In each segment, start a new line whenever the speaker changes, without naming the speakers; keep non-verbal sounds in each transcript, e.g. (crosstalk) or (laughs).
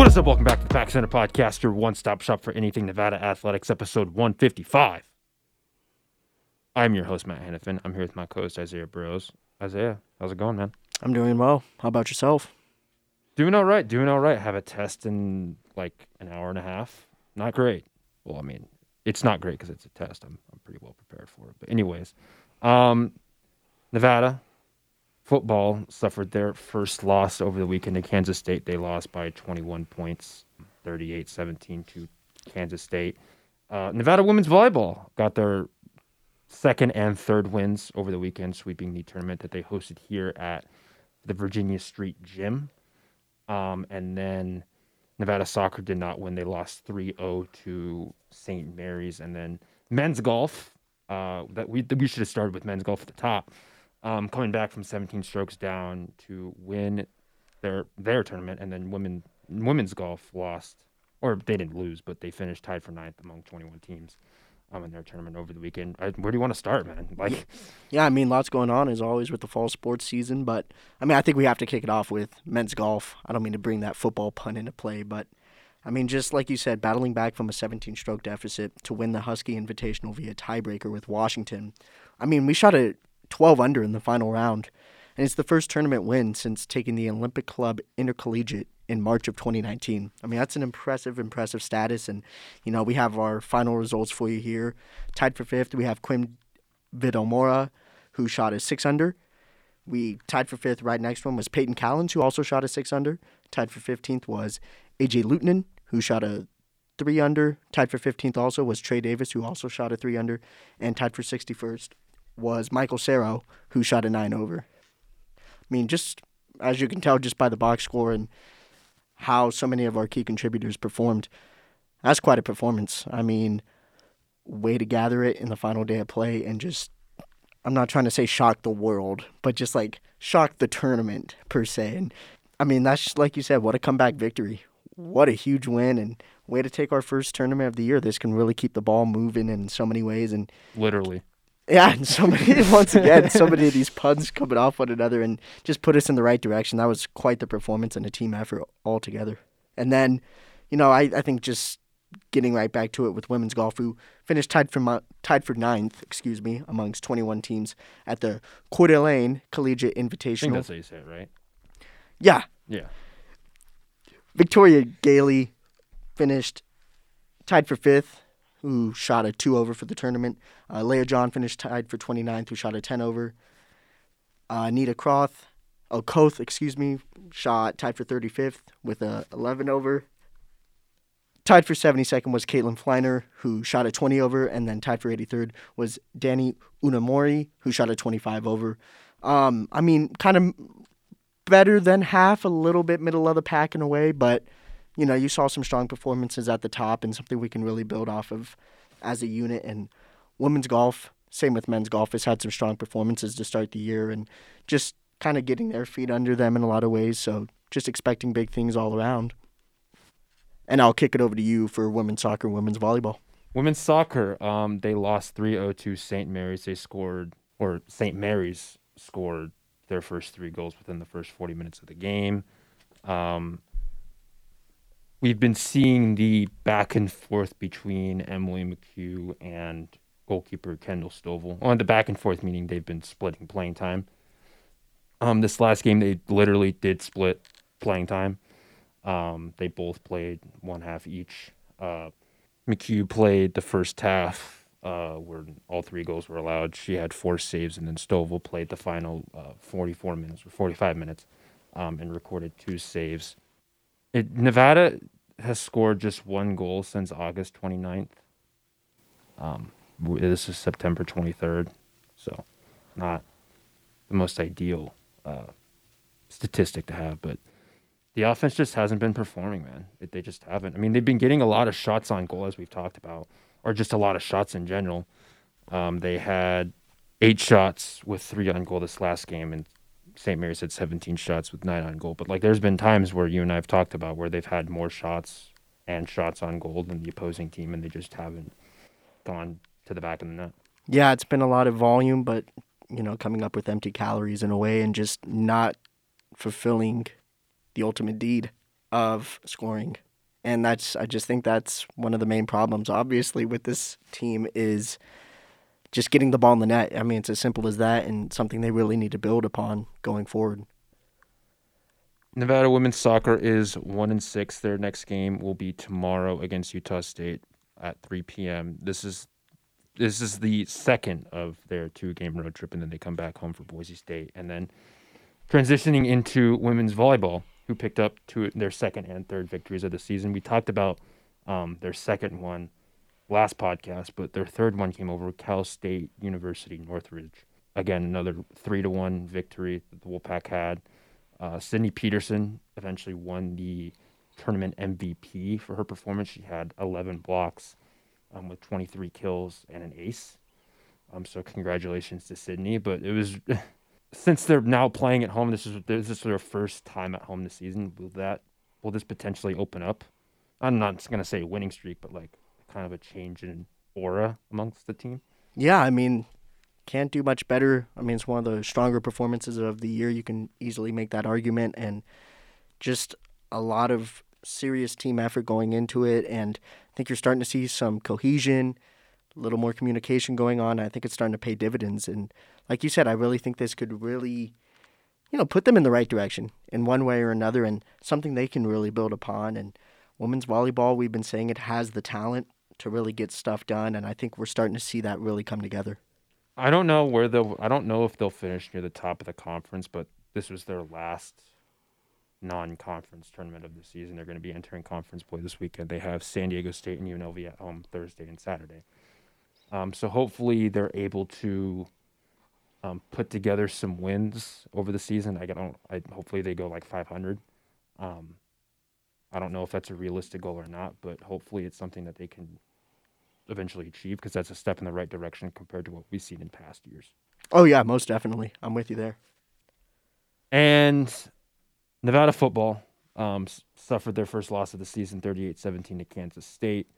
What is up? Welcome back to the Pack Center Podcast, your one stop shop for anything Nevada Athletics, episode 155. I'm your host, Matt Hennepin. I'm here with my co host, Isaiah Burrows. Isaiah, how's it going, man?
I'm doing well. How about yourself?
Doing all right. Doing all right. Have a test in like an hour and a half. Not great. Well, I mean, it's not great because it's a test. I'm, I'm pretty well prepared for it. But, anyways, um, Nevada football suffered their first loss over the weekend to Kansas State. They lost by 21 points, 38 17 to Kansas State. Uh, Nevada women's volleyball got their second and third wins over the weekend, sweeping the tournament that they hosted here at the Virginia Street Gym. Um, and then Nevada soccer did not win. They lost 3 0 to St. Mary's. And then men's golf, uh, that we, we should have started with men's golf at the top um, coming back from 17 strokes down to win their their tournament, and then women women's golf lost, or they didn't lose, but they finished tied for ninth among 21 teams um, in their tournament over the weekend. I, where do you want to start, man? Like,
yeah, I mean, lots going on as always with the fall sports season, but I mean, I think we have to kick it off with men's golf. I don't mean to bring that football pun into play, but I mean, just like you said, battling back from a 17 stroke deficit to win the Husky Invitational via tiebreaker with Washington. I mean, we shot a 12 under in the final round. And it's the first tournament win since taking the Olympic Club Intercollegiate in March of 2019. I mean, that's an impressive, impressive status. And, you know, we have our final results for you here. Tied for fifth, we have Quim Vidomora, who shot a six under. We tied for fifth. Right next one was Peyton Callens, who also shot a six under. Tied for 15th was AJ Lutonen, who shot a three under. Tied for 15th also was Trey Davis, who also shot a three under. And tied for 61st was Michael Cerro, who shot a nine over. I mean, just as you can tell just by the box score and how so many of our key contributors performed, that's quite a performance. I mean, way to gather it in the final day of play and just, I'm not trying to say shock the world, but just like shock the tournament per se. And I mean, that's just, like you said, what a comeback victory. What a huge win and way to take our first tournament of the year. This can really keep the ball moving in so many ways and
literally
yeah, and so many (laughs) once again, (laughs) so many of these puns coming off one another and just put us in the right direction. That was quite the performance and a team effort altogether. And then, you know, I, I think just getting right back to it with women's golf, who finished tied for tied for ninth, excuse me, amongst 21 teams at the Coeur d'Alene Collegiate Invitational. I
think that's how you say it, right?
Yeah.
Yeah.
Victoria Gailey finished tied for fifth who shot a two over for the tournament. Uh, Leah John finished tied for 29th, who shot a 10 over. Uh, Anita Croth, oh, Koth, excuse me, shot tied for 35th with a 11 over. Tied for 72nd was Caitlin Fleiner, who shot a 20 over, and then tied for 83rd was Danny Unamori, who shot a 25 over. Um, I mean, kind of better than half, a little bit middle of the pack in a way, but – you know, you saw some strong performances at the top and something we can really build off of as a unit. And women's golf, same with men's golf, has had some strong performances to start the year and just kind of getting their feet under them in a lot of ways. So just expecting big things all around. And I'll kick it over to you for women's soccer, and women's volleyball.
Women's soccer, um, they lost 3 0 to St. Mary's. They scored, or St. Mary's scored their first three goals within the first 40 minutes of the game. Um, we've been seeing the back and forth between Emily McHugh and goalkeeper Kendall Stovall. On the back and forth meaning they've been splitting playing time. Um, this last game they literally did split playing time. Um, they both played one half each. Uh, McHugh played the first half, uh, where all three goals were allowed. She had four saves, and then Stovall played the final uh, 44 minutes or 45 minutes, um, and recorded two saves. It, Nevada has scored just one goal since August 29th. Um, this is September 23rd, so not the most ideal uh, statistic to have, but the offense just hasn't been performing, man. It, they just haven't. I mean, they've been getting a lot of shots on goal, as we've talked about, or just a lot of shots in general. Um, they had eight shots with three on goal this last game, and St. Mary's had 17 shots with nine on goal. But like, there's been times where you and I have talked about where they've had more shots and shots on goal than the opposing team, and they just haven't gone to the back of the net.
Yeah, it's been a lot of volume, but you know, coming up with empty calories in a way, and just not fulfilling the ultimate deed. of scoring. And that's I just think that's one of the main problems obviously with this team is just getting the ball in the net. I mean, it's as simple as that and something they really need to build upon going forward.
Nevada women's soccer is one and six. Their next game will be tomorrow against Utah State at 3 p.m. This is this is the second of their two game road trip, and then they come back home for Boise State, and then transitioning into women's volleyball, who picked up two their second and third victories of the season. We talked about um, their second one last podcast, but their third one came over Cal State University Northridge. Again, another three to one victory that the Wolfpack had. Uh, Sydney Peterson eventually won the tournament MVP for her performance. She had 11 blocks um, with 23 kills and an ace. Um, so congratulations to Sydney. But it was (laughs) since they're now playing at home. This is this is their first time at home this season. Will that will this potentially open up? I'm not gonna say winning streak, but like kind of a change in aura amongst the team.
Yeah, I mean, can't do much better. I mean, it's one of the stronger performances of the year. You can easily make that argument, and just a lot of serious team effort going into it. And I think you're starting to see some cohesion, a little more communication going on. I think it's starting to pay dividends. And like you said, I really think this could really, you know, put them in the right direction in one way or another, and something they can really build upon. And women's volleyball, we've been saying it has the talent to really get stuff done, and I think we're starting to see that really come together.
I don't know where they'll. I don't know if they'll finish near the top of the conference, but this was their last non-conference tournament of the season. They're going to be entering conference play this weekend. They have San Diego State and UNLV at home Thursday and Saturday. Um, so hopefully they're able to um, put together some wins over the season. I don't. I hopefully they go like 500. Um, I don't know if that's a realistic goal or not, but hopefully it's something that they can eventually achieve because that's a step in the right direction compared to what we've seen in past years.
Oh yeah, most definitely. I'm with you there.
And Nevada football um, suffered their first loss of the season, 38-17 to Kansas State.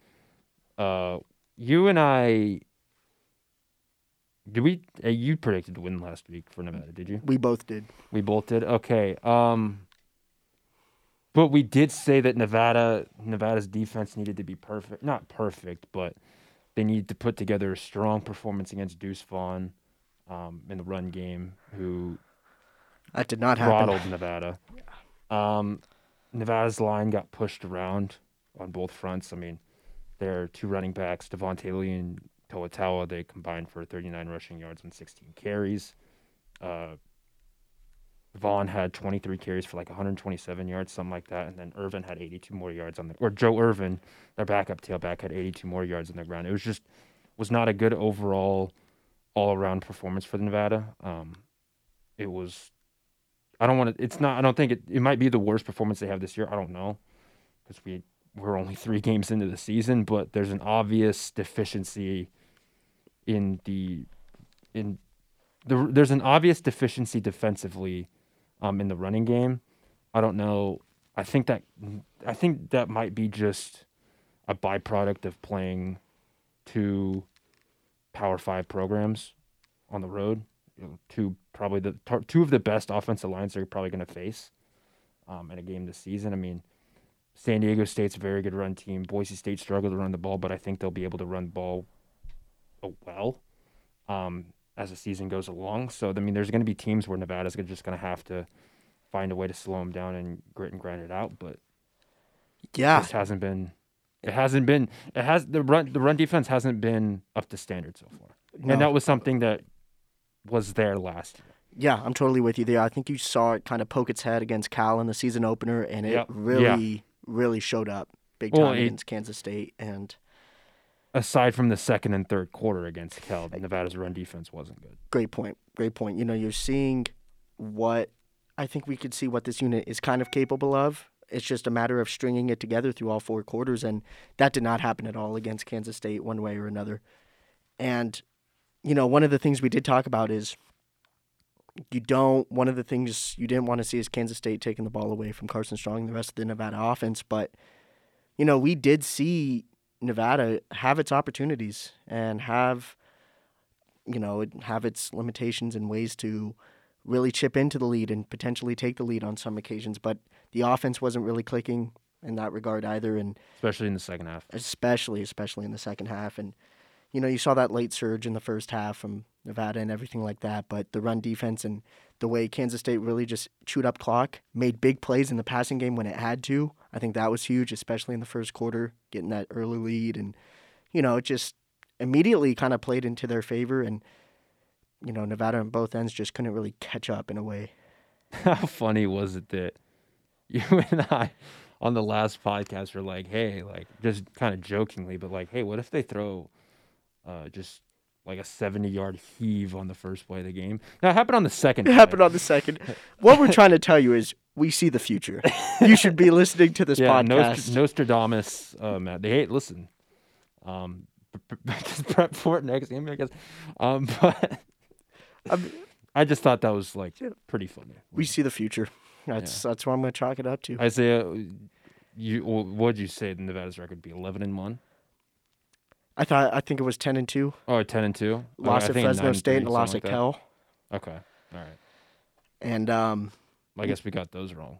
Uh, you and I, did we? Uh, you predicted to win last week for Nevada, did you?
We both did.
We both did. Okay. Um, but we did say that Nevada, Nevada's defense needed to be perfect. Not perfect, but they need to put together a strong performance against Deuce Vaughn um, in the run game, who
that did not
throttled
happen.
Nevada. Um, Nevada's line got pushed around on both fronts. I mean, their two running backs, Devonte Lee and Toa they combined for 39 rushing yards and 16 carries. Uh, Vaughn had 23 carries for like 127 yards, something like that, and then Ervin had 82 more yards on the or Joe Ervin, their backup tailback, had 82 more yards on the ground. It was just was not a good overall, all around performance for the Nevada. Um, it was, I don't want to. It's not. I don't think it. It might be the worst performance they have this year. I don't know, because we we're only (laughs) three games into the season, but there's an obvious deficiency in the in the there's an obvious deficiency defensively um, in the running game. I don't know. I think that I think that might be just a byproduct of playing two Power Five programs on the road. You know, two probably the two of the best offensive lines they're probably going to face um, in a game this season. I mean, San Diego State's a very good run team. Boise State struggled to run the ball, but I think they'll be able to run the ball well. Um, as the season goes along. So I mean, there's going to be teams where Nevada's just going to have to find a way to slow them down and grit and grind it out. But
yeah,
this hasn't been. It hasn't been. It has the run. The run defense hasn't been up to standard so far, no. and that was something that was there last year.
Yeah, I'm totally with you there. I think you saw it kind of poke its head against Cal in the season opener, and it yep. really, yeah. really showed up big time well, against Kansas State. And
aside from the second and third quarter against Cal, Nevada's run defense wasn't good.
Great point. Great point. You know, you're seeing what I think we could see what this unit is kind of capable of. It's just a matter of stringing it together through all four quarters, and that did not happen at all against Kansas State, one way or another. And, you know, one of the things we did talk about is you don't, one of the things you didn't want to see is Kansas State taking the ball away from Carson Strong and the rest of the Nevada offense. But, you know, we did see Nevada have its opportunities and have, you know, have its limitations and ways to really chip into the lead and potentially take the lead on some occasions. But the offense wasn't really clicking in that regard either, and
especially in the second half.
especially especially in the second half. And you know, you saw that late surge in the first half from Nevada and everything like that. But the run defense and the way Kansas State really just chewed up clock, made big plays in the passing game when it had to. I think that was huge, especially in the first quarter, getting that early lead, and you know, it just immediately kind of played into their favor. And you know, Nevada on both ends just couldn't really catch up in a way. (laughs)
How funny was it that (laughs) you and I on the last podcast were like, hey, like just kind of jokingly, but like, hey, what if they throw uh, just like a 70 yard heave on the first play of the game? Now, it happened on the second.
It
play.
happened on the second. (laughs) What we're trying to tell you is we see the future. You should be listening to this
yeah,
podcast.
Nostr- Nostradamus. Uh, Matt, they hate listen. Um, just prep for it next game, I guess. Um, (laughs) but
I
I just thought that was like pretty funny.
we see the future. That's that's what I'm going to chalk it up to.
Isaiah, you what would you say the Nevada's record would be? Eleven and one.
I thought I think it was ten and two.
Oh, 10 and two.
Lost
I
at Fresno State and a loss at Cal.
Okay, all right.
And um,
I guess we got those wrong.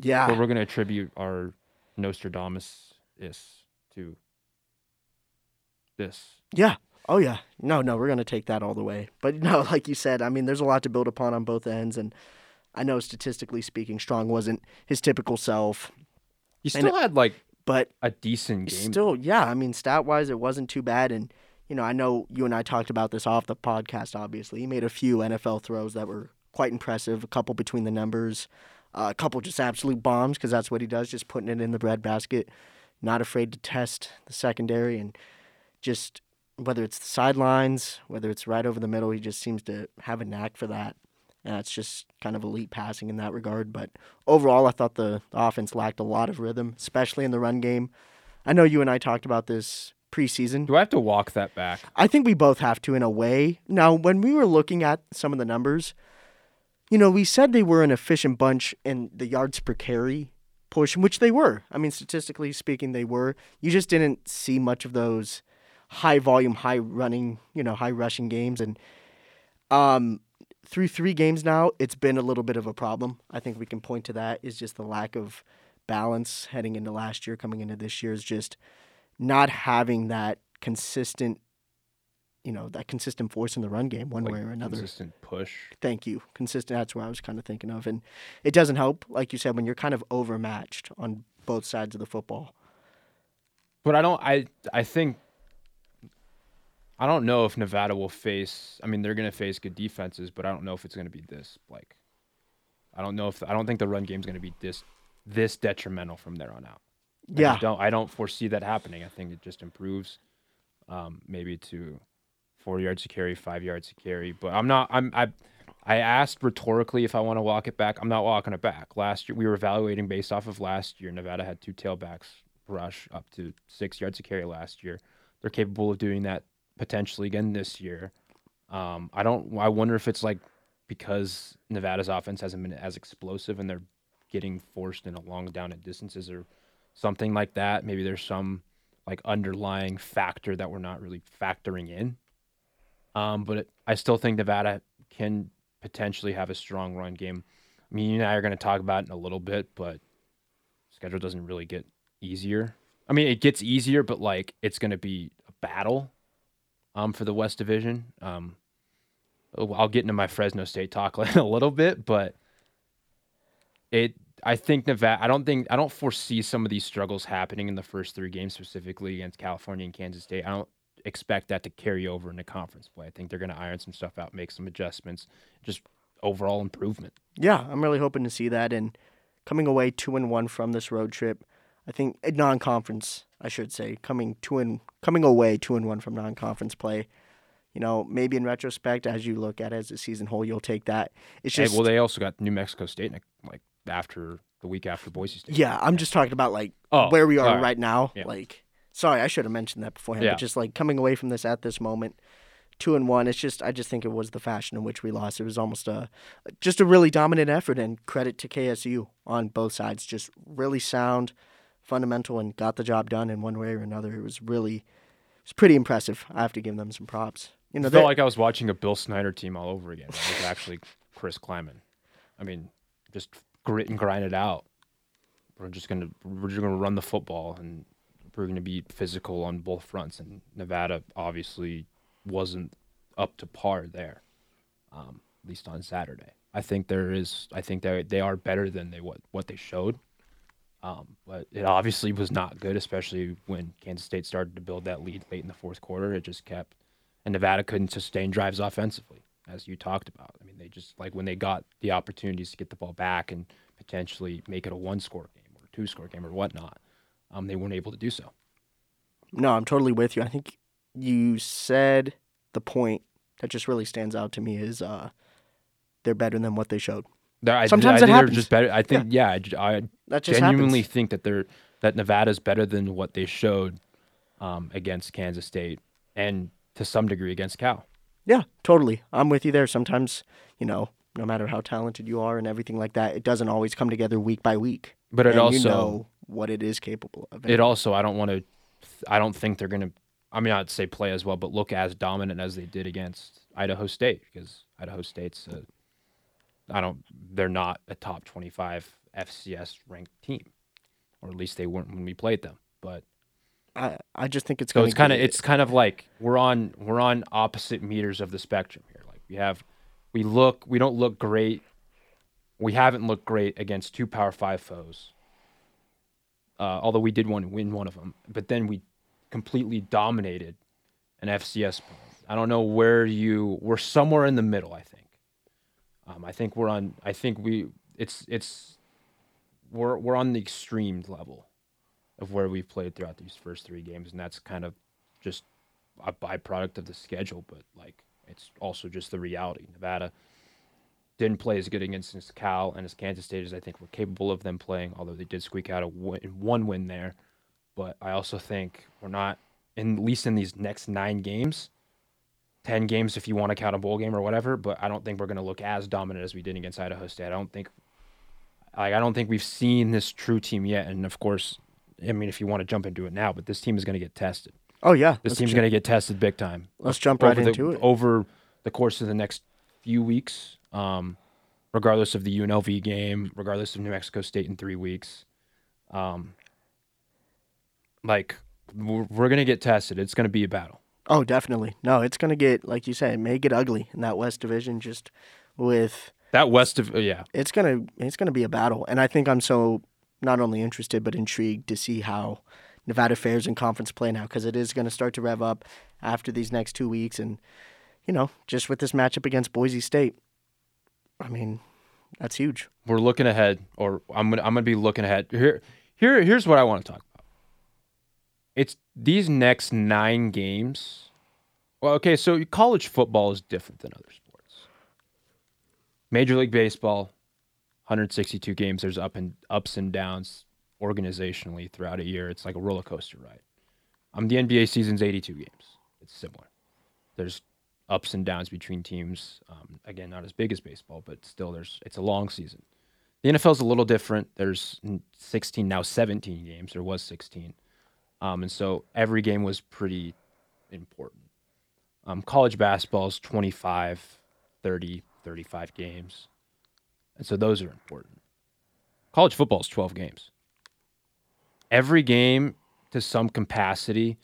yeah,
But we're gonna attribute our Nostradamus is to this.
yeah. Oh yeah. No, no, we're going to take that all the way. But no, (laughs) like you said, I mean, there's a lot to build upon on both ends, and I know statistically speaking, Strong wasn't his typical self,
You
And
still had like
but
a decent game.
Still, yeah. I mean, stat wise, it wasn't too bad. And, you know, I know you and I talked about this off the podcast, obviously. He made a few NFL throws that were quite impressive, a couple between the numbers, uh, a couple just absolute bombs, because that's what he does, just putting it in the breadbasket, not afraid to test the secondary. And just whether it's the sidelines, whether it's right over the middle, he just seems to have a knack for that. And it's just kind of elite passing in that regard. But overall, I thought the, the offense lacked a lot of rhythm, especially in the run game. I know you and I talked about this preseason.
Do I have to walk that back?
I think we both have to in a way. Now, when we were looking at some of the numbers, you know, we said they were an efficient bunch in the yards per carry portion, which they were. I mean, statistically speaking, they were. You just didn't see much of those high volume, high running, you know, high rushing games. And um, through three games now, it's been a little bit of a problem. I think we can point to that is just the lack of balance heading into last year, coming into this year is just not having that consistent, you know, that consistent force in the run game one
Like
way or another.
Consistent push.
Thank you. Consistent. That's what I was kind of thinking of, and it doesn't help, like you said, when you're kind of overmatched on both sides of the football.
But I don't. I I think. I don't know if Nevada will face. I mean, they're going to face good defenses, but I don't know if it's going to be this. Like, I don't know if I don't think the run game is going to be this this detrimental from there on out. I
Yeah,
just don't I don't foresee that happening. I think it just improves, um, maybe to four yards to carry, five yards to carry. But I'm not. I'm. I. I asked rhetorically if I want to walk it back. I'm not walking it back. Last year we were evaluating based off of last year. Nevada had two tailbacks rush up to six yards to carry last year. They're capable of doing that potentially again this year. Um, I don't. I wonder if it's like because Nevada's offense hasn't been as explosive and they're getting forced into long down at distances or something like that. Maybe there's some like underlying factor that we're not really factoring in. Um, but it, I still think Nevada can potentially have a strong run game. I mean, you and I are going to talk about it in a little bit, but schedule doesn't really get easier. I mean, it gets easier, but like it's going to be a battle um, for the West Division. Um, I'll get into my Fresno State talk (laughs) in a little bit, but it. I think Nevada. I don't think I don't foresee some of these struggles happening in the first three games, specifically against California and Kansas State. I don't expect that to carry over into conference play. I think they're going to iron some stuff out, make some adjustments, just overall improvement.
yeah. I'm really hoping to see that. And coming away two and one from this road trip, I think uh, non-conference, I should say, coming two and coming away two and one from non-conference play. You know, maybe in retrospect, as you look at it as a season whole, you'll take that. It's
Hey,
just
well, they also got New Mexico State like, after the week after Boise State.
Yeah, I'm just talking about like
Oh,
where we are
right.
right. now.
Yeah.
Like, sorry, I should have mentioned that beforehand.
Yeah.
But just like coming away from this at this moment, two and one. It's just I just think it was the fashion in which we lost. It was almost a just a really dominant effort, and credit to KSU on both sides. Just really sound, fundamental, and got the job done in one way or another. It was really, it was pretty impressive. I have to give them some props. You know,
I felt like I was watching a Bill Snyder team all over again. It was actually Chris Klieman. I mean, just grit and grind it out. We're just gonna we're just gonna run the football and we're gonna be physical on both fronts. And Nevada obviously wasn't up to par there, um, at least on Saturday. I think there is. I think they they are better than they what what they showed. Um, but it obviously was not good, especially when Kansas State started to build that lead late in the fourth quarter. It just kept, and Nevada couldn't sustain drives offensively, as you talked about. I mean, they just like when they got the opportunities to get the ball back and potentially make it a one-score game or a two-score game or whatnot, um, they weren't able to do so.
No, I'm totally with you. I think you said the point that just really stands out to me is uh, they're better than what they showed.
I,
Sometimes
I
it
think
happens.
they're just better. I think yeah, I j- I,
just
genuinely
happens.
think that they're that Nevada's better than what they showed um, against Kansas State and to some degree against Cal.
Yeah, totally. I'm with you there. Sometimes, you know, no matter how talented you are and everything like that, it doesn't always come together week by week.
But it
and
also
you know what it is capable of.
it also I don't want to I don't think they're gonna I mean I'd say play as well, but look as dominant as they did against Idaho State because Idaho State's a, I don't they're not a top twenty five FCS ranked team, or at least they weren't when we played them. But
I, I just think it's
So
going
it's kind of it's kind of like we're on we're on opposite meters of the spectrum here. Like we have we look we don't look great. We haven't looked great against two Power Five foes. Uh, although we did want to win one of them, but then we completely dominated an FCS. I don't know where you we're somewhere in the middle. I think. Um, I think we're on. I think we it's it's we're we're on the extreme level of where we've played throughout these first three games, and that's kind of just a byproduct of the schedule. But like, it's also just the reality. Nevada didn't play as good against as Cal and as Kansas State as I think we're capable of them playing. Although they did squeak out a win, one win there, but I also think we're not, in, at least in these next nine games. 10 games if you want to count a bowl game or whatever, but I don't think we're going to look as dominant as we did against Idaho State. I don't think like I don't think we've seen this true team yet and of course I mean if you want to jump into it now, but this team is going to get tested.
Oh yeah,
This
let's
team's going to get tested big time.
Let's jump right
over
into
the,
it.
Over the course of the next few weeks, um, regardless of the UNLV game, regardless of New Mexico State in three weeks, um, like we're, we're going to get tested. It's going to be a battle.
Oh, definitely. No, it's gonna get like you said, it may get ugly in that West Division. Just with
That West of yeah,
it's gonna it's gonna be a battle, and I think I'm so not only interested but intrigued to see how Nevada fares in conference play now because it is gonna start to rev up after these next two weeks, and you know just with this matchup against Boise State, I mean that's huge.
we're looking ahead, or I'm gonna I'm gonna be looking ahead. Here, here, here's what I want to talk. It's these next nine games. Well, okay, so college football is different than other sports. Major League Baseball, 162 games. There's up and ups and downs organizationally throughout a year. It's like a roller coaster ride. Um, the NBA season's 82 games. It's similar. There's ups and downs between teams. Um, again, not as big as baseball, but still, there's it's a long season. The NFL's a little different. There's 16 now, 17 games. There was 16, um, and so every game was pretty important. Um, college basketball is 25, 30, 35 games, and so those are important. College football is 12 games. Every game, to some capacity,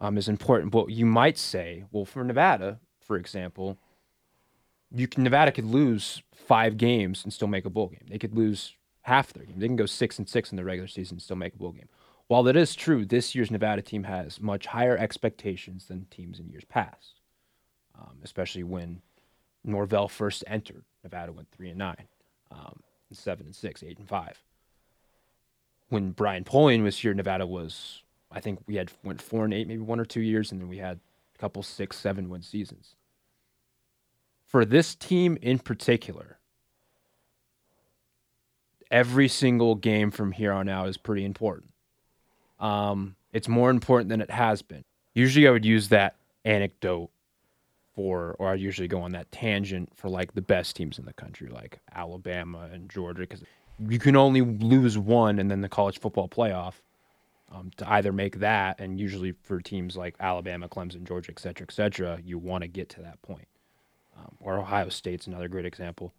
um, is important. But you might say, well, for Nevada, for example, you can Nevada could lose five games and still make a bowl game. They could lose half their game. They can go six and six in the regular season and still make a bowl game. While that is true, this year's Nevada team has much higher expectations than teams in years past, um, especially when Norvell first entered. Nevada went three and nine, um, seven and six, eight and five. When Brian Polian was here, Nevada was I think we had went four and eight, maybe one or two years, and then we had a couple six, seven win seasons. For this team in particular, every single game from here on out is pretty important. Um, it's more important than it has been. Usually, I would use that anecdote for, or I usually go on that tangent for like the best teams in the country, like Alabama and Georgia, because you can only lose one, and then the college football playoff um, to either make that, and usually for teams like Alabama, Clemson, Georgia, et cetera, et cetera, you want to get to that point. Um, or Ohio State's another great example.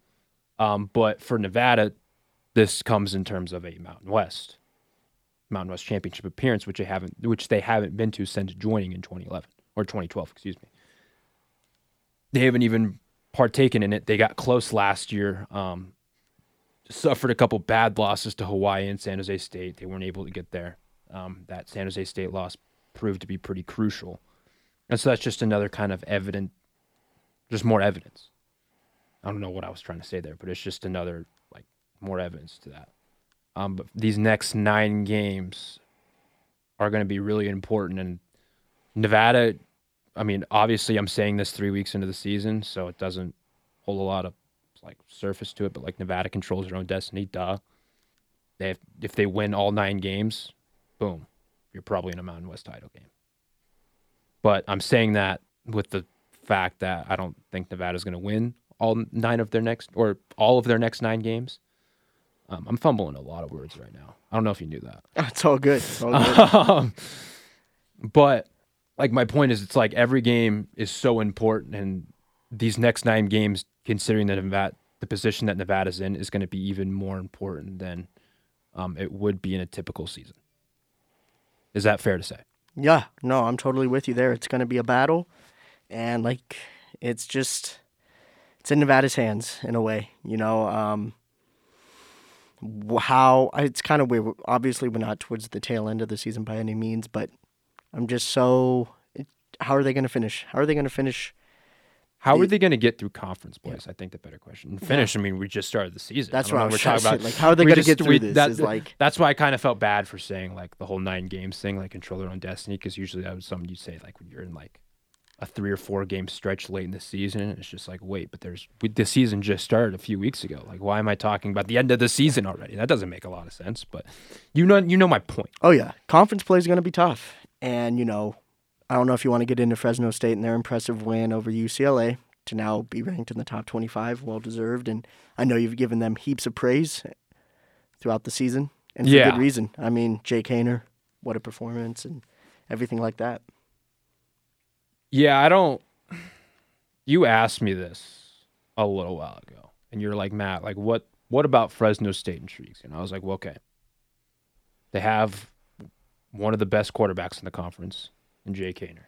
Um, but for Nevada, this comes in terms of a Mountain West, Mountain West championship appearance, which they haven't, which they haven't been to since joining in 2011 or 2012, excuse me. They haven't even partaken in it. They got close last year. Um, suffered a couple bad losses to Hawaii and San Jose State. They weren't able to get there. Um, that San Jose State loss proved to be pretty crucial. And so that's just another kind of evident, just more evidence. I don't know what I was trying to say there, but it's just another, like, more evidence to that. Um, but these next nine games are going to be really important. And Nevada, I mean, obviously, I'm saying this three weeks into the season, so it doesn't hold a lot of like surface to it, but like Nevada controls their own destiny. Duh. They have, if they win all nine games, boom, you're probably in a Mountain West title game. But I'm saying that with the fact that I don't think Nevada's going to win all nine of their next or all of their next nine games. Um, I'm fumbling a lot of words right now. I don't know if you knew that. (laughs)
It's all good. It's all good.
um, but like my point is, it's like every game is so important, and these next nine games, considering that Nevada, the position that Nevada's in, is going to be even more important than um, it would be in a typical season. Is that fair to say?
Yeah, no, I'm totally with you there. It's going to be a battle, and like it's just it's in Nevada's hands in a way. You know, um, how it's kind of weird. Obviously, we're not towards the tail end of the season by any means, but I'm just so. How are they going to finish? How are they going to finish?
How
The-
are they going to get through conference plays? I think the better question. And finish. I mean, we just started the season.
That's what I was
we're talking about.
Like, how are they going to get through
we-
this?
that-
like,
That's why I kind of felt bad for saying like the whole nine games thing, like control their own destiny, because usually that was something you say like when you're in like a three or four game stretch late in the season. It's just like wait, but there's we, the season just started a few weeks ago. Like why am I talking about the end of the season already? That doesn't make a lot of sense. But you know, you know my point.
oh yeah, conference play is going to be tough, and you know, I don't know if you want to get into Fresno State and their impressive win over UCLA to now be ranked in the top 25, well deserved, and I know you've given them heaps of praise throughout the season, and for
Yeah.
good reason. I mean, Jake Haener, what a performance, and everything like that.
Yeah, I don't. You asked me this a little while ago, and you're like, Matt, like what? What about Fresno State intrigues? And I was like, well, okay. They have one of the best quarterbacks in the conference, in Jay Haener.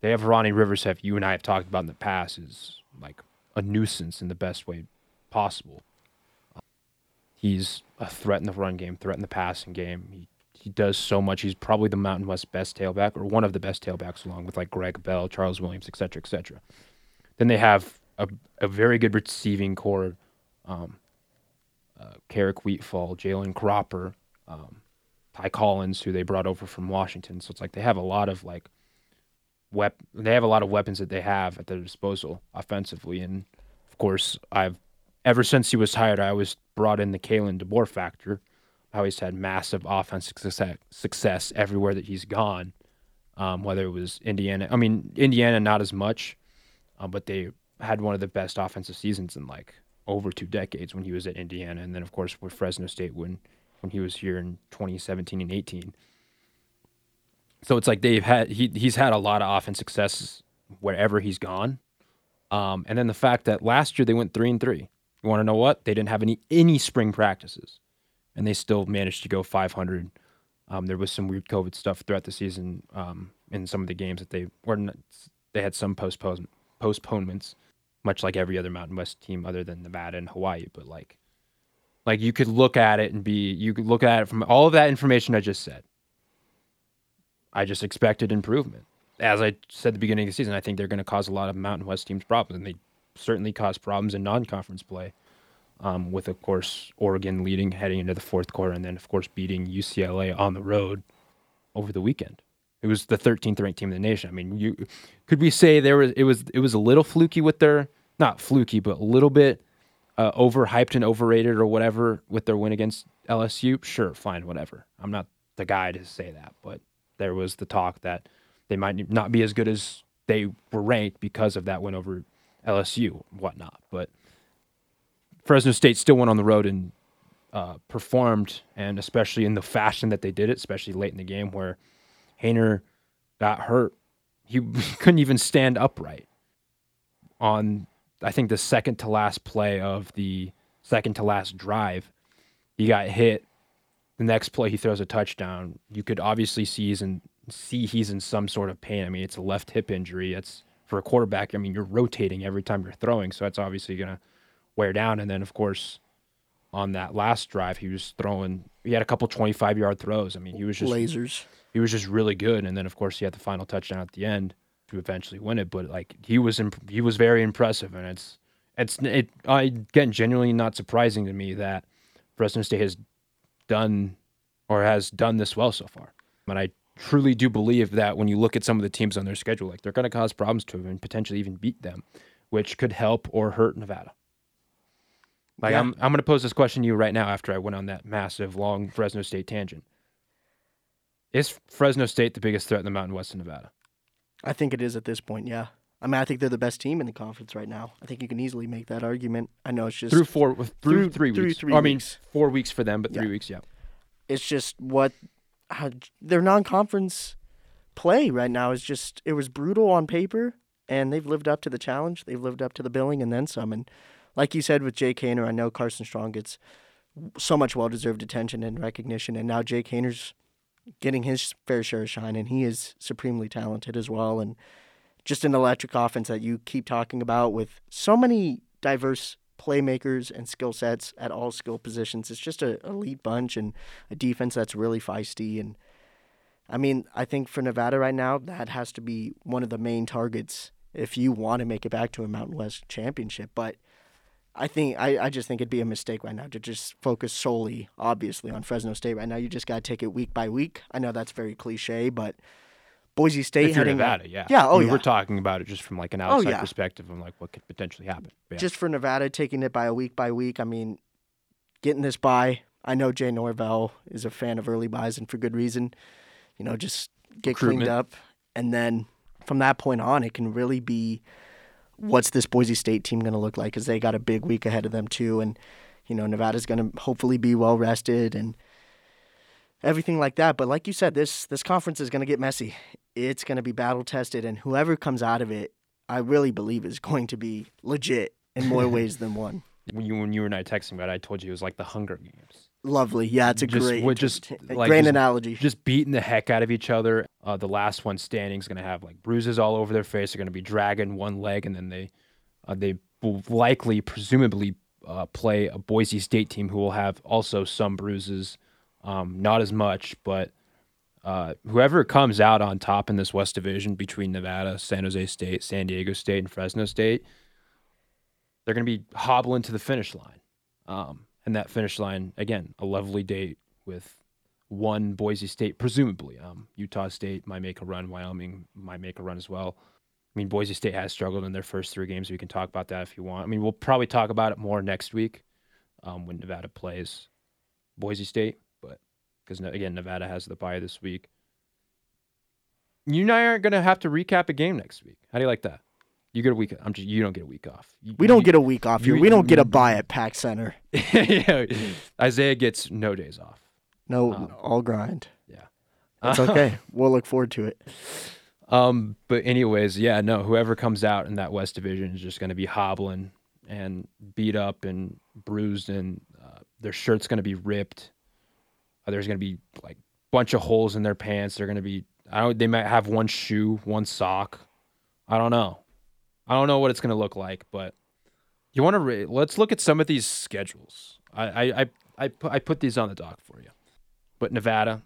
They have Ronnie Rivers, have you and I have talked about in the past, is like a nuisance in the best way possible. He's a threat in the run game, threat in the passing game. He he does so much. He's probably the Mountain West best tailback, or one of the best tailbacks, along with like Greg Bell, Charles Williams, et cetera, et cetera. Then they have a, a very good receiving corps. Um, uh, Keric Wheatfall, Jalen Cropper, um, Ty Collins, who they brought over from Washington. So it's like they have a lot of like wep- they have a lot of weapons that they have at their disposal offensively. And of course, I've ever since he was hired, I always brought in the Kalen DeBoer factor. How he's had massive offensive success, success everywhere that he's gone. Um, whether it was Indiana, I mean Indiana not as much, uh, but they had one of the best offensive seasons in like over two decades when he was at Indiana, and then of course with Fresno State when when he was here in 2017 and 18. So it's like they've had he he's had a lot of offense success wherever he's gone, um, and then the fact that last year they went three and three. You want to know what? They didn't have any any spring practices, and they still managed to go 500. Um, there was some weird COVID stuff throughout the season um, in some of the games that they were not, they had some postpone postponements, much like every other Mountain West team other than Nevada and Hawaii. But like, like you could look at it and be you could look at it from all of that information I just said. I just expected improvement. As I said at the beginning of the season, I think they're going to cause a lot of Mountain West teams problems, and they certainly cause problems in non-conference play. Um, with of course Oregon leading heading into the fourth quarter, and then of course beating UCLA on the road over the weekend. It was the 13th ranked team in the nation. I mean, you could we say there was it was it was a little fluky with their not fluky, but a little bit uh, overhyped and overrated or whatever with their win against LSU. Sure, fine, whatever. I'm not the guy to say that, but there was the talk that they might not be as good as they were ranked because of that win over LSU, whatnot. But Fresno State still went on the road and uh, performed, and especially in the fashion that they did it, especially late in the game where Haener got hurt. He (laughs) couldn't even stand upright on, I think, the second to last play of the second to last drive, he got hit. The next play, he throws a touchdown. You could obviously see he's in see he's in some sort of pain. I mean, it's a left hip injury. It's for a quarterback. I mean, you're rotating every time you're throwing, so that's obviously gonna wear down. And then, of course, on that last drive, he was throwing. He had a couple 25 yard throws. I mean, he was just
lasers.
He was just really good. And then, of course, he had the final touchdown at the end to eventually win it. But like he was, imp- he was very impressive, and it's it's it again genuinely not surprising to me that Fresno State has done or has done this well so far. But I truly do believe that when you look at some of the teams on their schedule, like they're going to cause problems to them and potentially even beat them, which could help or hurt Nevada. Like yeah. I'm, I'm going to pose this question to you right now after I went on that massive long Fresno State tangent. Is Fresno State the biggest threat in the Mountain West of Nevada?
I think it is at this point. Yeah. I mean, I think they're the best team in the conference right now. I think you can easily make that argument. I know it's just
through four, through, through three through weeks. Three I mean, four weeks for them, but three yeah. weeks. Yeah.
It's just what how, their non-conference play right now is just. It was brutal on paper, and they've lived up to the challenge. They've lived up to the billing, and then some. And like you said with Jake Haener, I know Carson Strong gets so much well-deserved attention and recognition, and now Jake Haener's getting his fair share of shine, and he is supremely talented as well, and just an electric offense that you keep talking about with so many diverse playmakers and skill sets at all skill positions. It's just a elite bunch and a defense that's really feisty. And I mean, I think for Nevada right now, that has to be one of the main targets if you want to make it back to a Mountain West championship. But I think I, I just think it'd be a mistake right now to just focus solely, obviously, on Fresno State right now. You just got to take it week by week. I know that's very cliche, but Boise State
if
heading
Nevada, yeah,
yeah. Oh,
we
yeah.
We're talking about it just from like an oh, outside oh, yeah. perspective of like what could potentially happen.
Yeah. Just for Nevada, taking it by a week by week. I mean, getting this by. I know Jay Norvell is a fan of early byes, and for good reason. You know, just get cleaned up, and then from that point on, it can really be what's this Boise State team going to look like? Because they got a big week ahead of them too, and you know Nevada's going to hopefully be well rested and everything like that. But like you said, this this conference is going to get messy. It's going to be battle tested, and whoever comes out of it, I really believe is going to be legit in more (laughs) ways than one.
When you when you and I texting about it, I told you it was like the Hunger Games.
Lovely, yeah, it's a
just,
great,
just (laughs)
like, great
just,
analogy.
Just beating the heck out of each other. Uh, the last one standing is going to have like bruises all over their face. They're going to be dragging one leg, and then they uh, they will likely, presumably, uh, play a Boise State team who will have also some bruises, um, not as much, but uh, whoever comes out on top in this West Division between Nevada, San Jose State, San Diego State, and Fresno State, they're going to be hobbling to the finish line. Um, and that finish line again a lovely date with one Boise State, presumably. Um, Utah State might make a run. Wyoming might make a run as well. I mean, Boise State has struggled in their first three games. We can talk about that if you want. I mean, we'll probably talk about it more next week um, when Nevada plays Boise State, but because again, Nevada has the bye this week. You and I aren't going to have to recap a game next week. How do you like that? You get a week. I'm just. You don't get a week off. You,
we don't you, get a week off here. We don't get a bye at Pack Center. (laughs)
yeah, Isaiah gets no days off.
No, um, all grind.
Yeah,
it's okay. (laughs) we'll look forward to it.
Um, but anyways, yeah, no. Whoever comes out in that West Division is just going to be hobbling and beat up and bruised, and uh, their shirt's going to be ripped. Uh, there's going to be like a bunch of holes in their pants. They're going to be. I don't. They might have one shoe, one sock. I don't know. I don't know what it's going to look like, but you want to re- let's look at some of these schedules. I I I I put, I put these on the dock for you. But Nevada,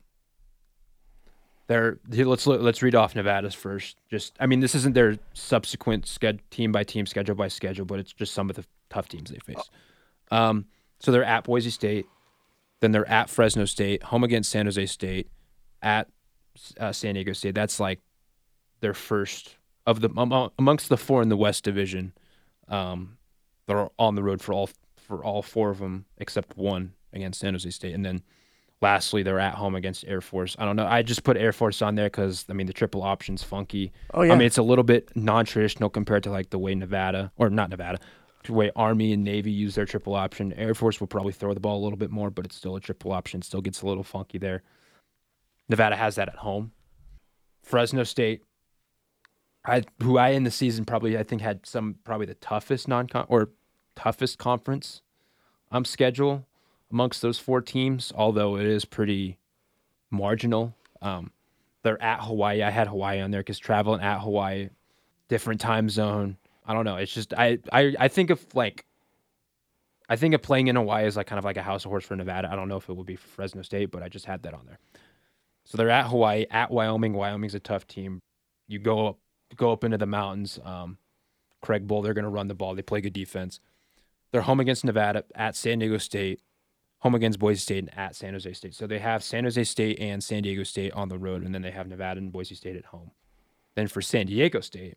they're let's look, let's read off Nevada's first. Just I mean, this isn't their subsequent sched- team by team, schedule by schedule, but it's just some of the tough teams they face. Um, so they're at Boise State, then they're at Fresno State, home against San Jose State, at uh, San Diego State. That's like their first of the amongst the four in the West Division, um, they're on the road for all for all four of them except one against San Jose State, and then lastly they're at home against Air Force. I don't know. I just put Air Force on there because I mean the triple option's funky.
Oh yeah.
I mean it's a little bit non-traditional compared to like the way Nevada or not Nevada, the way Army and Navy use their triple option. Air Force will probably throw the ball a little bit more, but it's still a triple option. Still gets a little funky there. Nevada has that at home. Fresno State I who I in the season probably I think had some probably the toughest non or toughest conference um, schedule amongst those four teams, although it is pretty marginal. Um, they're at Hawaii. I had Hawaii on there because traveling at Hawaii, different time zone. I don't know. It's just I I I think of like I think of playing in Hawaii is like kind of like a house of horse for Nevada. I don't know if it will be for Fresno State, but I just had that on there. So they're at Hawaii, at Wyoming. Wyoming's a tough team. You go up go up into the mountains. Um, Craig Bohl, they're going to run the ball. They play good defense. They're home against Nevada, at San Diego State, home against Boise State, and at San Jose State. So they have San Jose State and San Diego State on the road, and then they have Nevada and Boise State at home. Then for San Diego State,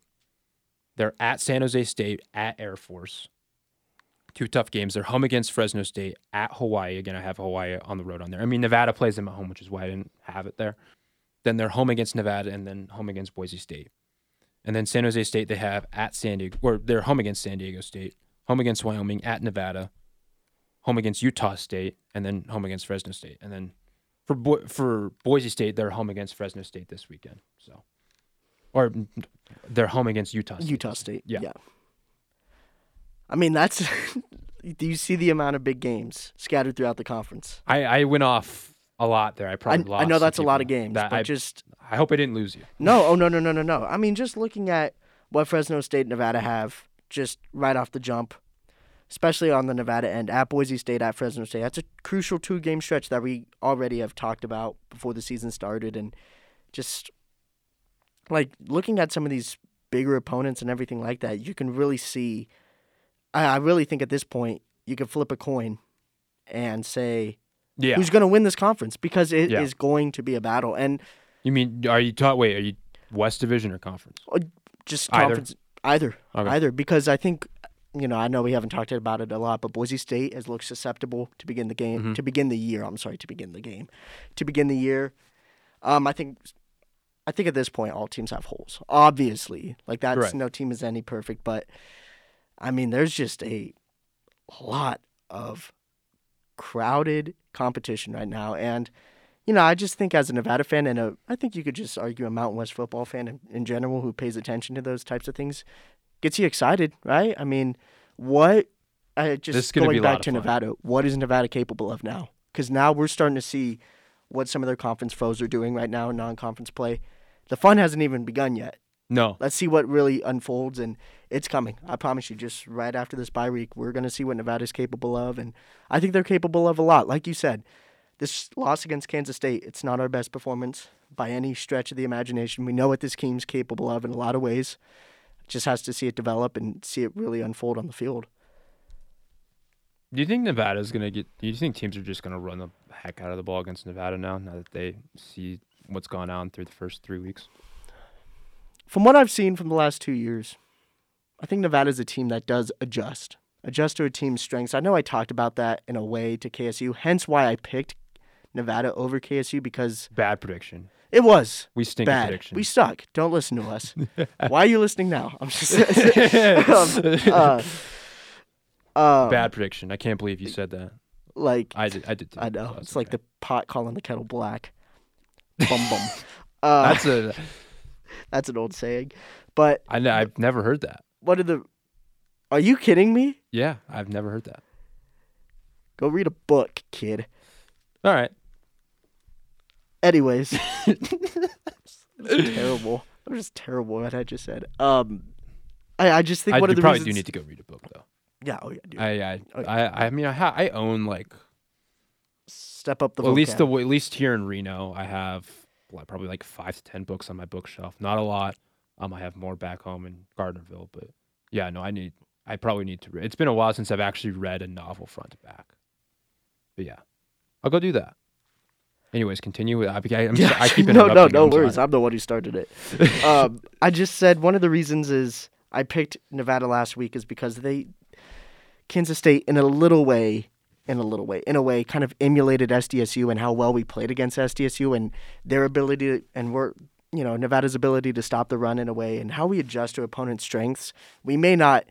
they're at San Jose State, at Air Force. Two tough games. They're home against Fresno State, at Hawaii. Again, I have Hawaii on the road on there. I mean, Nevada plays them at home, which is why I didn't have it there. Then they're home against Nevada, and then home against Boise State. And then San Jose State, they have at San Diego, or they're home against San Diego State, home against Wyoming, at Nevada, home against Utah State, and then home against Fresno State. And then for Bo- for Boise State, they're home against Fresno State this weekend. So, or they're home against Utah. State.
Utah State.
Yeah.
yeah. I mean, that's. (laughs) do you see the amount of big games scattered throughout the conference?
I, I went off a lot there. I
I,
probably
I
lost
know that's a lot of games, but
I,
just
I hope I didn't lose you.
no. Oh no no no no no. I mean, just looking at what Fresno State, Nevada have just right off the jump, especially on the Nevada end at Boise State, at Fresno State. That's a crucial two game stretch that we already have talked about before the season started, and just like looking at some of these bigger opponents and everything like that, you can really see. I, I really think at this point you could flip a coin and say
Yeah.
who's going to win this conference because it is
Yeah.
going to be a battle and
you mean are you taught? Wait, are you West Division or Conference?
just
Either.
conference either
Okay.
either because I think you know I know we haven't talked about it a lot, but Boise State has looked susceptible to begin the game
Mhm.
to begin the year. I'm sorry to begin the game to begin the year. Um, I think I think at this point all teams have holes. Obviously, like that's
Correct.
no team is any perfect, but I mean there's just a lot of crowded competition right now and you know, I just think as a Nevada fan and a, I think you could just argue a Mountain West football fan in, in general who pays attention to those types of things, gets you excited, right? I mean, what? I just
This is gonna be
going back to. Nevada. What is Nevada capable of now? Because now we're starting to see what some of their conference foes are doing right now in non-conference play. The fun hasn't even begun yet.
No.
Let's see what really unfolds, and it's coming. I promise you. Just right after this bye week, we're going to see what Nevada's capable of, and I think they're capable of a lot. Like you said, this loss against Kansas State, it's not our best performance by any stretch of the imagination. We know what this team's capable of in a lot of ways. Just has to see it develop and see it really unfold on the field.
Do you think Nevada's gonna get? Do you think teams are just gonna run the heck out of the ball against Nevada now? Now that they see what's gone on through the first three weeks.
From what I've seen from the last two years, I think Nevada's a team that does adjust, adjust to a team's strengths. I know I talked about that in a way to KSU, hence why I picked Nevada over KSU because
Bad prediction.
it was
We stink
bad.
prediction.
We suck. Don't listen to us. (laughs) why are you listening now? I'm just (laughs) um, uh, um,
Bad prediction. I can't believe you said that.
Like
I did. I did. Too,
I know it's
that's
like the pot calling the kettle black. (laughs) Bum bum. Uh,
That's a.
that's an old saying, but
I know. I've never heard that.
what are the? Are you kidding me?
Yeah, I've never heard that.
Go read a book, kid.
All right.
Anyways, (laughs) (laughs) terrible. Was just terrible at what I just said. Um, I I just think
I
one of the
probably
reasons.
do need to go read a book though.
yeah, oh yeah, dude.
I I
Oh, yeah.
I, I mean I ha- I own like
Step up the.
well, at least the at least here in Reno I have probably like five to ten books on my bookshelf. Not a lot. Um, I have more back home in Gardnerville, but yeah, no, I need. I probably need to. Read. It's been a while since I've actually read a novel front to back. But yeah, I'll go do that. Anyways, continue. with- I, I'm,
Yeah,
I (laughs) keep
no, no, no
I'm
worries.
sorry.
I'm the one who started it. (laughs) um, I just said one of the reasons is I picked Nevada last week is because they Kansas State in a little way, in a little way, in a way, kind of emulated SDSU and how well we played against SDSU and their ability to, and we're you know Nevada's ability to stop the run in a way and how we adjust to opponents' strengths. We may not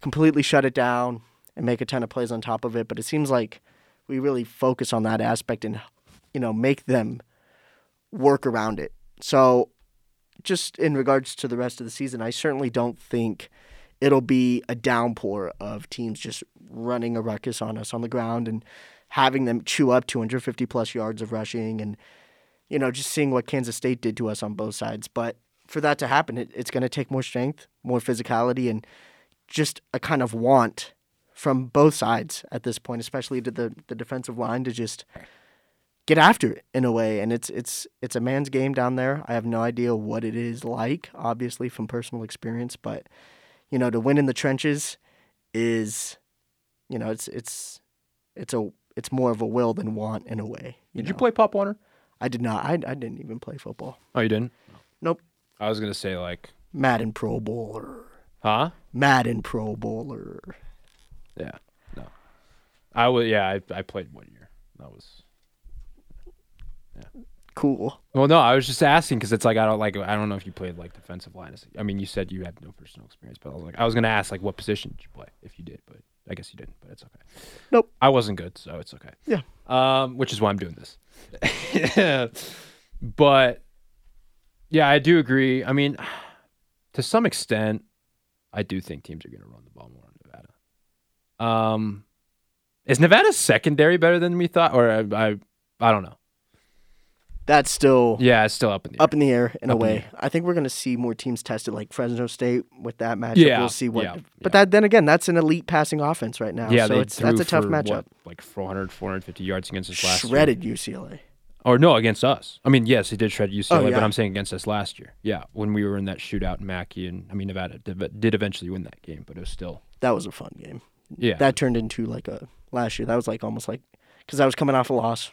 completely shut it down and make a ton of plays on top of it, but it seems like we really focus on that aspect and you know make them work around it. So, just in regards to the rest of the season, I certainly don't think it'll be a downpour of teams just running a ruckus on us on the ground and having them chew up 250 plus yards of rushing and you know just seeing what Kansas State did to us on both sides. But for that to happen, it, it's going to take more strength, more physicality, and just a kind of want from both sides at this point, especially to the the defensive line to just get after it in a way. And it's it's it's a man's game down there. I have no idea what it is like, obviously from personal experience, but you know, to win in the trenches is, you know, it's it's it's a it's more of a will than want in a way.
Did
know?
you play Pop Warner?
I did not. I I didn't even play football.
Oh, you didn't?
Nope.
I was gonna say like,
Madden Pro Bowler.
huh?
Madden Pro Bowler.
Yeah. No. I was. Yeah, I I played one year. That was.
Cool.
Well, no, I was just asking because it's like I don't like I don't know if you played like defensive line. I mean, you said you had no personal experience, but I was like I was gonna ask like what position did you play if you did, but I guess you didn't. But it's okay.
Nope.
I wasn't good, so it's okay.
Yeah.
Um, which is why I'm doing this. (laughs) but yeah, I do agree. I mean, to some extent, I do think teams are gonna run the ball more on Nevada. Um, is Nevada's secondary better than we thought, or I I, I don't know.
That's still
Yeah, it's still up in the
up in the air in a
Up in the
way.
air.
I think we're going to see more teams tested, like Fresno State with that matchup.
Yeah,
we'll see what.
yeah,
But
yeah.
that then again, that's an elite passing offense right now.
Yeah,
so it's that's a tough
for,
matchup.
What, like 400, 450 yards against us last year.
Shredded UCLA.
Or no, against us. I mean, yes, he did shred UCLA,
Oh,
but. I'm saying against us last year. Yeah, when we were in that shootout in Mackay, and I mean Nevada did, did eventually win that game, but it was still
That was a fun game.
yeah.
That turned into like a last year. That was like almost like because I was coming off a loss.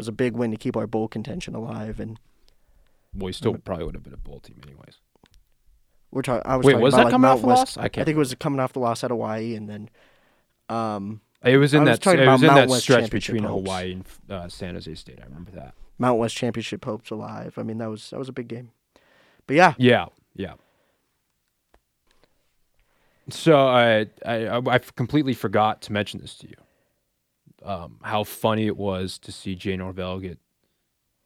It was a big win to keep our bowl contention alive, and
well, we still probably would have been a bowl team anyways.
we're talking. I was
Wait,
talking
was that
like
coming
Mount
off
West.
loss? I
I
can't.
think it was coming off the loss at Hawaii, and then, um,
It was in
I was
that.
talking
It was in
Mount
that
West
stretch between
hopes.
Hawaii and uh, San Jose State. I remember that.
Mount West championship hopes alive. I mean, that was that was a big game. But yeah,
Yeah, yeah. So I I I I completely forgot to mention this to you. Um, how funny it was to see Jay Norvell get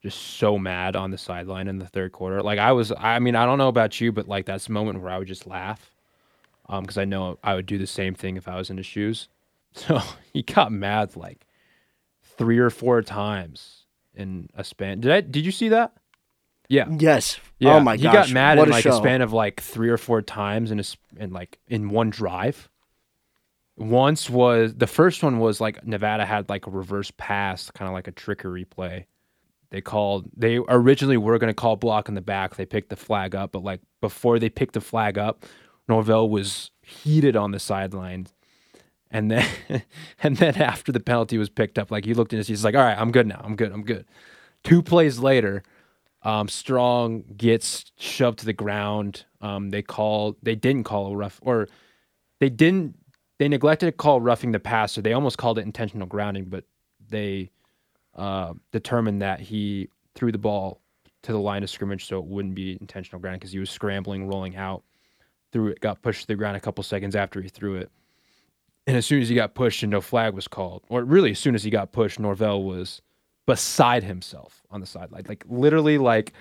just so mad on the sideline in the third quarter. Like I was, I mean, I don't know about you, but like that's the moment where I would just laugh, um, because I know I would do the same thing if I was in his shoes. (laughs) So he got mad like three or four times in a span. Did I? Did you see that? Yeah.
yes.
Yeah,
Oh my god.
he
gosh,
got mad
what
in like
show.
a span of like three or four times in a in like in one drive. Once was the first one was like Nevada had like a reverse pass, kind of like a trickery play. They called. They originally were going to call block in the back. They picked the flag up, but like before they picked the flag up, Norvell was heated on the sidelines. And then, (laughs) and then after the penalty was picked up, like he looked at his, he's like, "All right, I'm good now. I'm good. I'm good." Two plays later, um, Strong gets shoved to the ground. Um, they call. They didn't call a rough, or they didn't. They neglected to call roughing the passer. They almost called it intentional grounding, but they uh, determined that he threw the ball to the line of scrimmage, so it wouldn't be intentional grounding because he was scrambling, rolling out, threw it, got pushed to the ground a couple seconds after he threw it. And as soon as he got pushed and no flag was called, or really as soon as he got pushed, Norvell was beside himself on the sideline. Like literally, like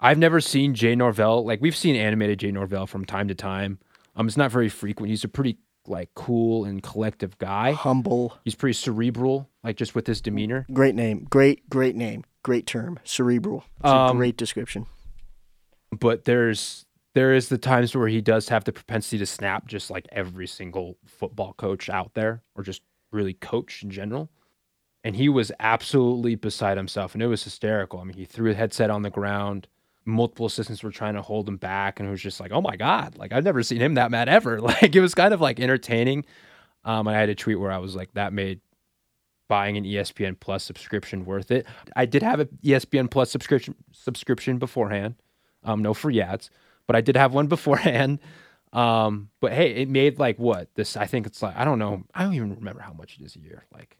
I've never seen Jay Norvell. Like we've seen animated Jay Norvell from time to time. Um, it's not very frequent. He's a pretty like cool and collective guy.
Humble.
He's pretty cerebral, like just with his demeanor.
Great name. Great, great name. Great term. Cerebral. It's a
Um,
great description.
But there's there is the times where he does have the propensity to snap, just like every single football coach out there, or just really coach in general. And he was absolutely beside himself, and it was hysterical. I mean, he threw a headset on the ground. Multiple assistants were trying to hold him back, and it was just like, oh my god, like I've never seen him that mad ever. (laughs) Like it was kind of like entertaining. Um, I had a tweet where I was like, that made buying an ESPN Plus subscription worth it. I did have an ESPN Plus subscription subscription beforehand. Um, no free ads, but I did have one (laughs) beforehand. Um, but hey, it made like what this? I think it's like I don't know. I don't even remember how much it is a year. Like,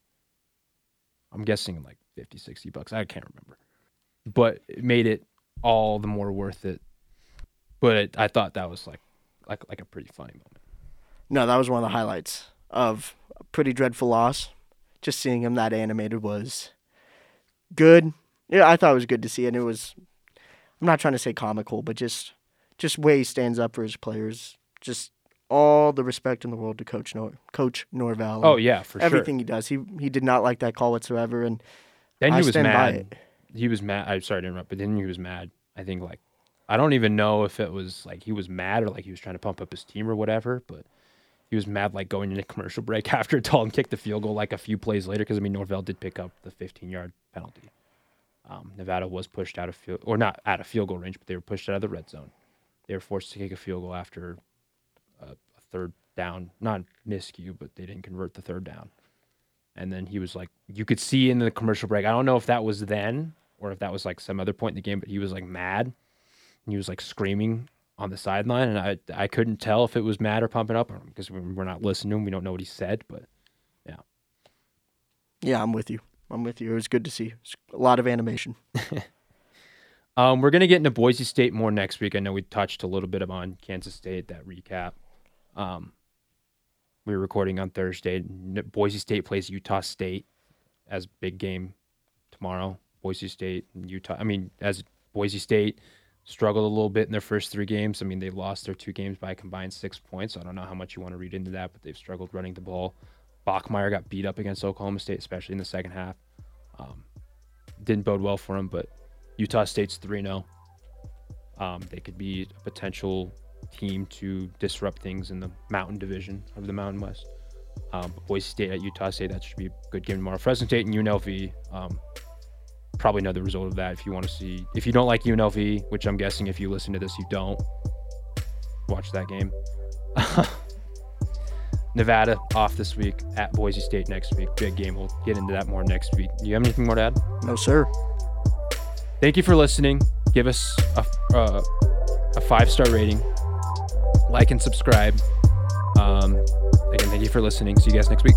I'm guessing like 50, 60 bucks. I can't remember, but it made it all the more worth it. But it, I thought that was like like like a pretty funny moment.
No, that was one of the highlights of a pretty dreadful loss. Just seeing him that animated was good. Yeah, I thought it was good to see, and it was. I'm not trying to say comical, but just just way he stands up for his players. Just all the respect in the world to Coach Nor- Coach Norvell.
Oh yeah, for sure.
everything
sure.
he does. He he did not like that call whatsoever, and
Then
I
he was
stand by
mad. He was mad. I'm sorry to interrupt, but then he was mad. I think like I don't even know if it was like he was mad or like he was trying to pump up his team or whatever, but he was mad like going into commercial break (laughs) after Talton kicked the field goal like a few plays later because I mean Norvell did pick up the 15 yard penalty. Um, Nevada was pushed out of field or not out of field goal range, but they were pushed out of the red zone. They were forced to kick a field goal after a, a third down, not miscue, but they didn't convert the third down. And then he was like, you could see in the commercial break. I don't know if that was then or if that was like some other point in the game, but he was like mad. And he was like screaming on the sideline, and I I couldn't tell if it was mad or pumping up because we- we're not listening. to him. We don't know what he said, but
yeah, Yeah, I'm with you. I'm with you. It was good to see. A lot of animation. (laughs)
Um, we're gonna get into Boise State more next week. I know we touched a little bit on Kansas State that recap. Um, we were recording on Thursday. Boise State plays Utah State as big game tomorrow. Boise State and Utah. I mean, as Boise State struggled a little bit in their first three games. I mean, they lost their two games by a combined six points. I don't know how much you want to read into that, but they've struggled running the ball. Bachmeier got beat up against Oklahoma State, especially in the second half. Um, didn't bode well for him, but Utah State's 3 0. Um, they could be a potential team to disrupt things in the Mountain Division of the Mountain West. Um, Boise State at Utah State, that should be a good game tomorrow. Fresno State and UNLV, um, probably know the result of that if you want to see. If you don't like UNLV, which I'm guessing if you listen to this, you don't, watch that game. (laughs) Nevada off this week at Boise State next week. Big game. We'll get into that more next week. Do you have anything more to add?
No, sir.
Thank you for listening. Give us a, uh, a five star rating, like and subscribe. Um, again, thank you for listening. See you guys next week.